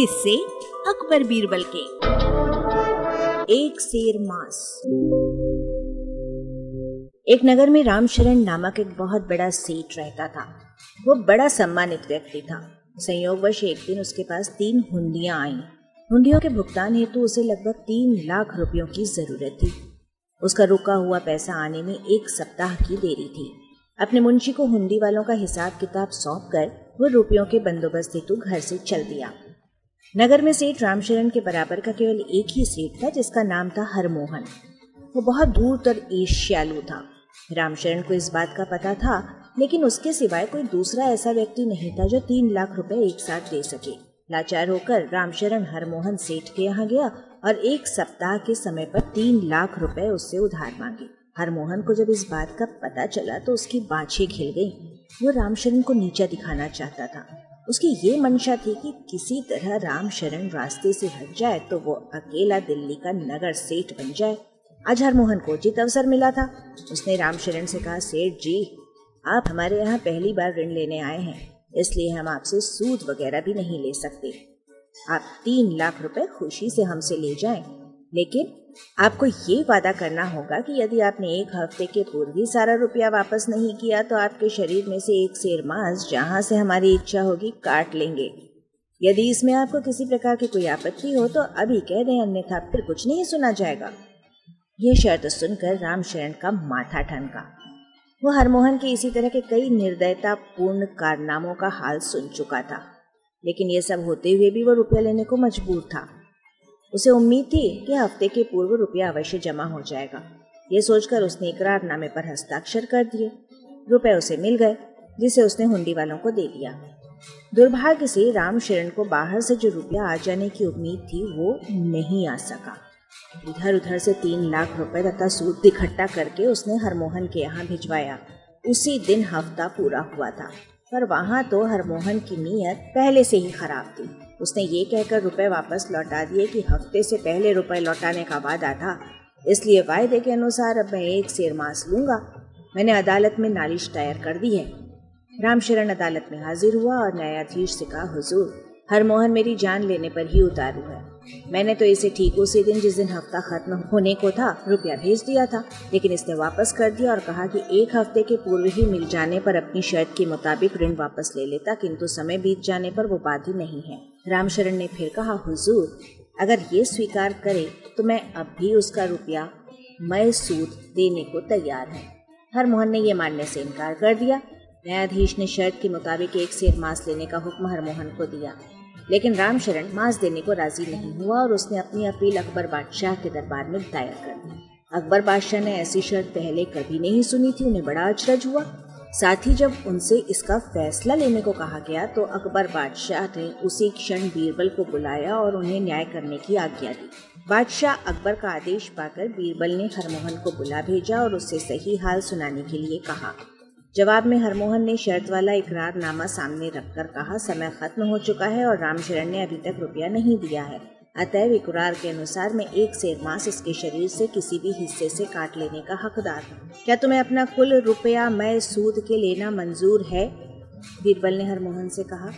किससे अकबर बीरबल के। एक शेर मास। एक नगर में रामशरण नामक एक बहुत बड़ा सेठ रहता था। वो बड़ा सम्मानित व्यक्ति था। संयोगवश एक दिन उसके पास तीन हुंडियाँ आईं। हुंडियों के भुगतान हेतु उसे लगभग तीन लाख रुपयों की ज़रूरत थी। उसका रुका हुआ पैसा आने में एक सप्ताह की देरी थी। अपने मुंशी को हुंडी वालों का हिसाब किताब सौंप कर वो रुपयों के बंदोबस्त हेतु घर से चल दिया। नगर में सेठ रामशरण के बराबर का केवल एक ही सेठ था, जिसका नाम था हरमोहन। वो बहुत दूर तर एशियालु था। रामशरण को इस बात का पता था, लेकिन उसके सिवाय कोई दूसरा ऐसा व्यक्ति नहीं था जो तीन लाख रुपए एक साथ दे सके। लाचार होकर रामशरण हरमोहन सेठ के यहाँ गया और एक सप्ताह के समय पर तीन लाख रुपए उससे उधार मांगे। हरमोहन को जब इस बात का पता चला तो उसकी बाछे खिल गई। वो रामशरण को नीचा दिखाना चाहता था। उसकी ये मंशा थी कि किसी तरह राम शरण रास्ते से हट जाए तो वो अकेला दिल्ली का नगर सेठ बन जाए। आज हरमोहन को उचित अवसर मिला था। उसने रामशरण से कहा सेठ जी आप हमारे यहाँ पहली बार ऋण लेने आए हैं इसलिए हम आपसे सूद वगैरह भी नहीं ले सकते। आप तीन लाख रुपए खुशी से हमसे ले जाएँ, लेकिन आपको ये वादा करना होगा कि यदि आपने एक हफ़्ते के पूर्व ही सारा रुपया वापस नहीं किया तो आपके शरीर में से एक शेर मांस जहाँ से हमारी इच्छा होगी काट लेंगे। यदि इसमें आपको किसी प्रकार की कोई आपत्ति हो तो अभी कह दें, अन्यथा फिर कुछ नहीं सुना जाएगा। यह शर्त सुनकर रामशरण का माथा ठनका। वो हरमोहन के इसी तरह के कई निर्दयता पूर्ण कारनामों का हाल सुन चुका था, लेकिन ये सब होते हुए भी वो रुपया लेने को मजबूर था। उसे उम्मीद थी कि हफ़्ते के पूर्व रुपया अवश्य जमा हो जाएगा। ये सोचकर उसने इकरारनामे पर हस्ताक्षर कर दिए। रुपए उसे मिल गए, जिसे उसने हुंडी वालों को दे दिया। दुर्भाग्य से राम शरण को बाहर से जो रुपया आ जाने की उम्मीद थी, वो नहीं आ सका। इधर उधर से तीन लाख रुपए तथा सूद इकट्ठा करके उसने हरमोहन के यहाँ भिजवाया। उसी दिन हफ़्ता पूरा हुआ था, पर वहाँ तो हरमोहन की नीयत पहले से ही खराब थी। उसने ये कहकर रुपए वापस लौटा दिए कि हफ़्ते से पहले रुपए लौटाने का वादा था। इसलिए वायदे के अनुसार अब मैं एक शेर मांस लूँगा। मैंने अदालत में नालिश दायर कर दी है। रामशरण अदालत में हाजिर हुआ और न्यायाधीश से कहा, हुजूर, हरमोहन मेरी जान लेने पर ही उतारू है। मैंने तो इसे ठीक उसी दिन जिस दिन हफ़्ता खत्म होने को था, रुपया भेज दिया था। लेकिन इसने वापस कर दिया और कहा कि एक हफ़्ते के पूर्व ही मिल जाने पर अपनी शर्त के मुताबिक ऋण वापस ले लेता, किंतु समय बीत जाने पर वो बाधी नहीं है। रामशरण ने फिर कहा, हुजूर, अगर ये स्वीकार करे तो मैं अब भी उसका रुपया, मय सूद देने को तैयार है। हरमोहन ने यह मानने से इनकार कर दिया। न्यायाधीश ने शर्त के मुताबिक एक सेर मांस लेने का हुक्म हरमोहन को दिया। लेकिन रामशरण मांस देने को राज़ी नहीं हुआ और उसने अपनी अपील अकबर बादशाह के दरबार में दायर कर दी। अकबर बादशाह ने ऐसी शर्त पहले कभी नहीं सुनी थी, उन्हें बड़ा अचरज हुआ। साथ ही जब उनसे इसका फैसला लेने को कहा गया तो अकबर बादशाह ने उसी क्षण बीरबल को बुलाया और उन्हें न्याय करने की आज्ञा दी। बादशाह अकबर का आदेश पाकर बीरबल ने हरमोहन को बुला भेजा और उससे सही हाल सुनाने के लिए कहा। जवाब में हरमोहन ने शर्त वाला इकरारनामा सामने रखकर कहा, समय खत्म हो चुका है और रामशरण ने अभी तक रुपया नहीं दिया है। अतएव इकरार के अनुसार मैं एक शेर मास इसके शरीर से किसी भी हिस्से से काट लेने का हकदार हूँ। क्या तुम्हें अपना कुल रुपया मैं सूद के लेना मंजूर है? बीरबल ने हरमोहन से कहा,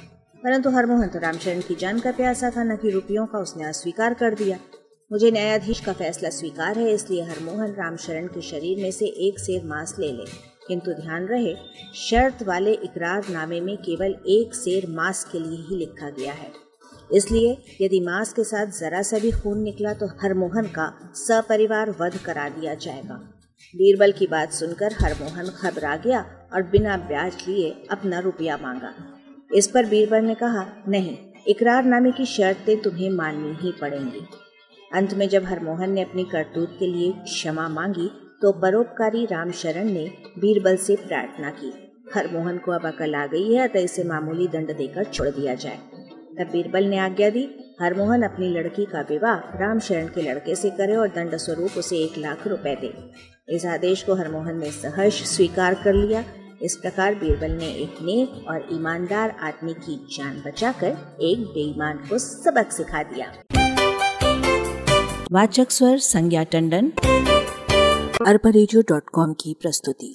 परंतु हरमोहन तो रामशरण की जान का प्यासा था, न कि रुपयों का उसने अस्वीकार कर दिया। मुझे न्यायाधीश का फैसला स्वीकार है, इसलिए हरमोहन रामशरण के शरीर में से एक शेर मांस ले ले। किंतु ध्यान रहे, शर्त वाले इकरार नामे में केवल एक शेर मांस के लिए ही लिखा गया है। इसलिए यदि मांस के साथ जरा सा भी खून निकला तो हरमोहन का सपरिवार वध करा दिया जाएगा। बीरबल की बात सुनकर हरमोहन घबरा गया और बिना ब्याज लिए अपना रुपया मांगा। इस पर बीरबल ने कहा, नहीं इकरारनामे की शर्तें तुम्हें माननी ही पड़ेंगी। अंत में जब हरमोहन ने अपनी करतूत के लिए क्षमा मांगी तो परोपकारी रामशरण ने बीरबल से प्रार्थना की। हरमोहन को अब अकल आ गई है, अतः इसे मामूली दंड देकर छोड़ दिया जाए। तब बीरबल ने आज्ञा दी। हरमोहन अपनी लड़की का विवाह रामशरण के लड़के से करे और दंड स्वरूप उसे एक लाख रुपए दे। इस आदेश को हरमोहन ने सहर्ष स्वीकार कर लिया। इस प्रकार बीरबल ने एक नेक और ईमानदार आदमी की जान बचाकर एक बेईमान को सबक सिखा दिया। वाचक स्वर संज्ञा टंडन। अरबा की प्रस्तुति।